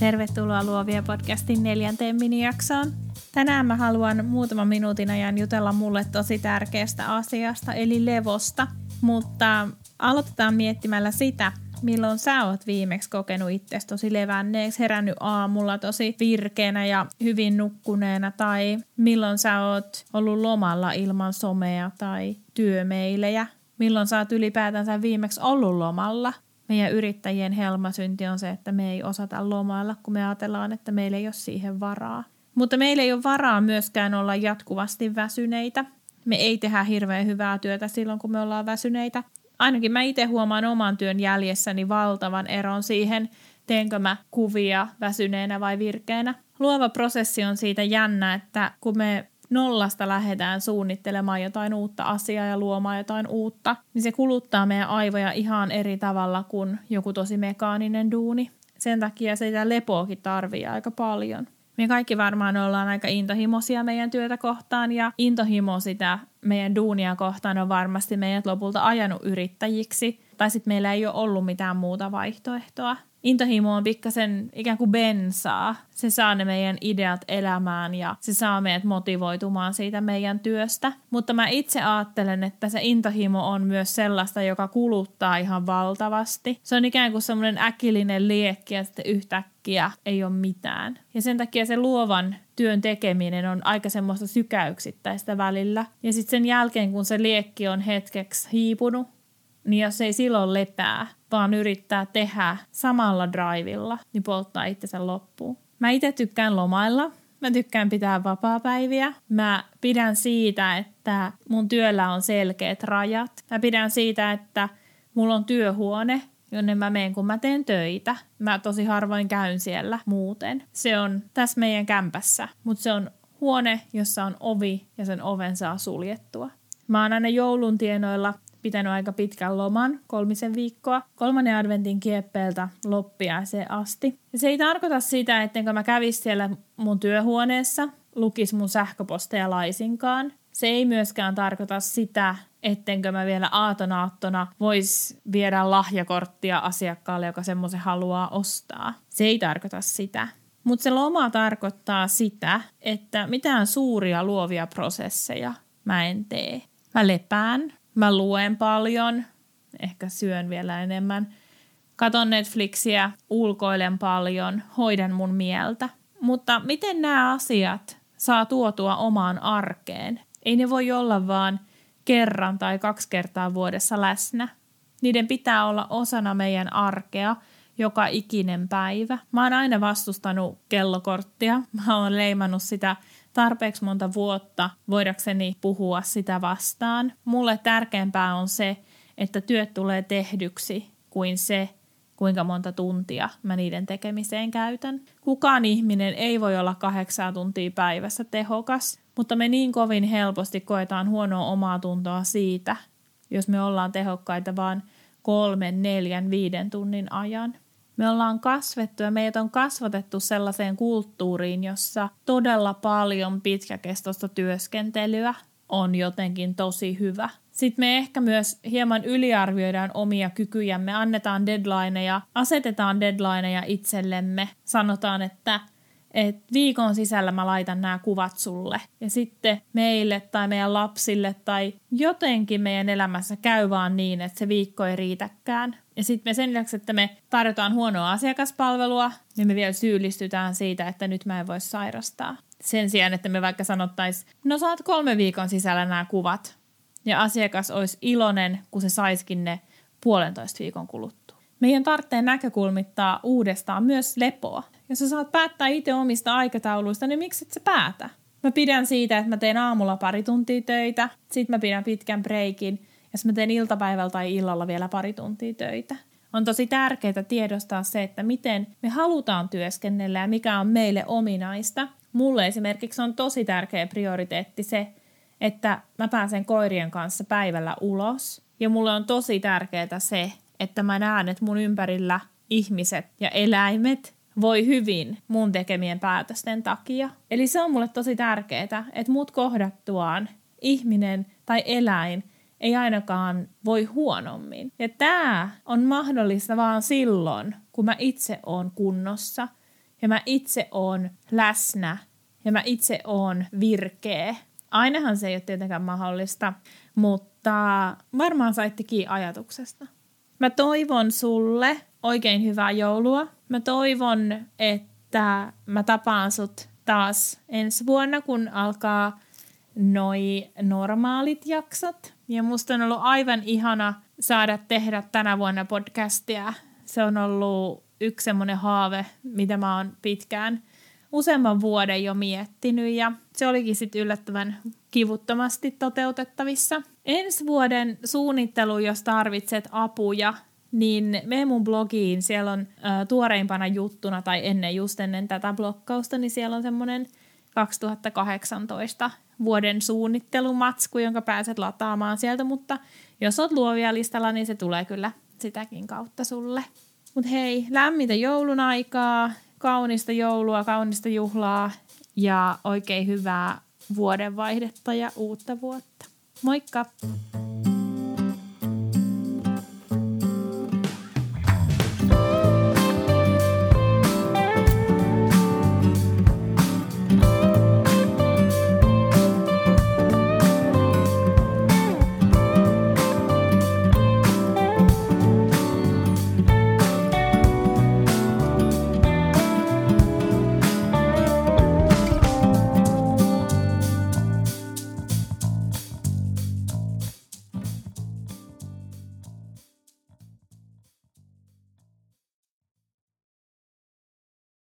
Tervetuloa Luovia podcastin neljänteen minijaksoon. Tänään mä haluan muutaman minuutin ajan jutella mulle tosi tärkeästä asiasta, eli levosta. Mutta aloitetaan miettimällä sitä, milloin sä oot viimeksi kokenut itsesi tosi levänneeksi, herännyt aamulla tosi virkeänä ja hyvin nukkuneena, tai milloin sä oot ollut lomalla ilman somea tai työmeilejä, milloin sä oot ylipäätänsä viimeksi ollut lomalla – meidän yrittäjien helmasynti on se, että me ei osata lomailla, kun me ajatellaan, että meillä ei ole siihen varaa. Mutta meillä ei ole varaa myöskään olla jatkuvasti väsyneitä. Me ei tehdä hirveän hyvää työtä silloin, kun me ollaan väsyneitä. Ainakin mä itse huomaan oman työn jäljessäni valtavan eron siihen, teenkö mä kuvia väsyneenä vai virkeänä. Luova prosessi on siitä jännä, että kun me nollasta lähdetään suunnittelemaan jotain uutta asiaa ja luomaan jotain uutta, niin se kuluttaa meidän aivoja ihan eri tavalla kuin joku tosi mekaaninen duuni. Sen takia sitä lepoakin tarvii aika paljon. Me kaikki varmaan ollaan aika intohimoisia meidän työtä kohtaan ja intohimo sitä meidän duunia kohtaan on varmasti meidät lopulta ajanut yrittäjiksi. Tai sitten meillä ei ole ollut mitään muuta vaihtoehtoa intohimo on pikkasen ikään kuin bensaa. Se saa ne meidän ideat elämään ja se saa meidät motivoitumaan siitä meidän työstä. Mutta mä itse ajattelen, että se intohimo on myös sellaista, joka kuluttaa ihan valtavasti. Se on ikään kuin semmoinen äkillinen liekki ja sitten yhtäkkiä ei ole mitään. Ja sen takia se luovan työn tekeminen on aika semmoista sykäyksittäistä välillä. Ja sitten sen jälkeen, kun se liekki on hetkeksi hiipunut, niin jos ei silloin lepää, vaan yrittää tehdä samalla drivilla, niin polttaa itsensä loppuun. Mä itse tykkään lomailla. Mä tykkään pitää vapaapäiviä. Mä pidän siitä, että mun työllä on selkeät rajat. Mä pidän siitä, että mulla on työhuone, jonne mä menen, kun mä teen töitä. Mä tosi harvoin käyn siellä muuten. Se on tässä meidän kämpässä, mutta se on huone, jossa on ovi ja sen oven saa suljettua. Mä oon aina joulun tienoilla pitänyt aika pitkän loman, kolmisen viikkoa, kolmannen adventin kieppeeltä loppiaiseen asti. Ja se ei tarkoita sitä, ettenkö mä kävis siellä mun työhuoneessa, lukis mun sähköposteja laisinkaan. Se ei myöskään tarkoita sitä, ettenkö mä vielä aatonaattona vois viedä lahjakorttia asiakkaalle, joka semmoisen haluaa ostaa. Se ei tarkoita sitä. Mutta se loma tarkoittaa sitä, että mitään suuria luovia prosesseja mä en tee. Mä lepään, Mä luen paljon, ehkä syön vielä enemmän. Katon Netflixiä, ulkoilen paljon, hoidan mun mieltä. Mutta miten nämä asiat saa tuotua omaan arkeen? Ei ne voi olla vaan kerran tai kaksi kertaa vuodessa läsnä. Niiden pitää olla osana meidän arkea joka ikinen päivä. Mä oon aina vastustanut kellokorttia. Mä oon leimannut sitä tarpeeksi monta vuotta voidakseni puhua sitä vastaan. Mulle tärkeämpää on se, että työt tulee tehdyksi kuin se, kuinka monta tuntia mä niiden tekemiseen käytän. Kukaan ihminen ei voi olla kahdeksaa tuntia päivässä tehokas, mutta me niin kovin helposti koetaan huonoa omaa tuntoa siitä, jos me ollaan tehokkaita vaan kolmen, neljän, viiden tunnin ajan. Me ollaan kasvettu ja meitä on kasvatettu sellaiseen kulttuuriin, jossa todella paljon pitkäkestoista työskentelyä on jotenkin tosi hyvä. Sitten me ehkä myös hieman yliarvioidaan omia kykyjämme, annetaan deadlineja, asetetaan deadlineja itsellemme, sanotaan, että – että viikon sisällä mä laitan nämä kuvat sulle. Ja sitten meille tai meidän lapsille tai jotenkin meidän elämässä käy vaan niin, että se viikko ei riitäkään. Ja sitten me sen lisäksi, että me tarjotaan huonoa asiakaspalvelua, niin me vielä syyllistytään siitä, että nyt mä en voi sairastaa. Sen sijaan, että me vaikka sanottaisiin, no saat kolme viikon sisällä nämä kuvat. Ja asiakas olisi iloinen, kun se saiskin ne puolentoista viikon kuluttua. Meidän tarvitsee näkökulmittaa uudestaan myös lepoa. Jos sä saat päättää itse omista aikatauluista, niin miksi et sä päätä? Mä pidän siitä, että mä teen aamulla pari tuntia töitä, sit mä pidän pitkän breikin, ja mä teen iltapäivällä tai illalla vielä pari tuntia töitä. on tosi tärkeää tiedostaa se, että miten me halutaan työskennellä ja mikä on meille ominaista. Mulle esimerkiksi on tosi tärkeä prioriteetti se, että mä pääsen koirien kanssa päivällä ulos. Ja mulle on tosi tärkeää se, että mä näen, että mun ympärillä ihmiset ja eläimet voi hyvin mun tekemien päätösten takia. Eli se on mulle tosi tärkeää, että mut kohdattuaan ihminen tai eläin ei ainakaan voi huonommin. Ja tämä on mahdollista vaan silloin, kun mä itse oon kunnossa ja mä itse oon läsnä ja mä itse oon virkeä. Ainahan se ei ole tietenkään mahdollista, mutta varmaan saittekin ajatuksesta. Mä toivon sulle oikein hyvää joulua. Mä toivon, että mä tapaan sut taas ensi vuonna, kun alkaa noi normaalit jaksot. Ja musta on ollut aivan ihana saada tehdä tänä vuonna podcastia. Se on ollut yksi semmoinen haave, mitä mä oon pitkään useamman vuoden jo miettinyt ja se olikin sitten yllättävän kivuttomasti toteutettavissa. Ensi vuoden suunnittelu, jos tarvitset apuja, niin mene mun blogiin, siellä on ä, tuoreimpana juttuna tai ennen just ennen tätä blokkausta, niin siellä on semmoinen 2018 vuoden suunnittelumatsku, jonka pääset lataamaan sieltä, mutta jos oot luovia listalla, niin se tulee kyllä sitäkin kautta sulle. Mutta hei, lämmintä joulun aikaa, kaunista joulua, kaunista juhlaa ja oikein hyvää vuodenvaihdetta ja uutta vuotta. Moikka!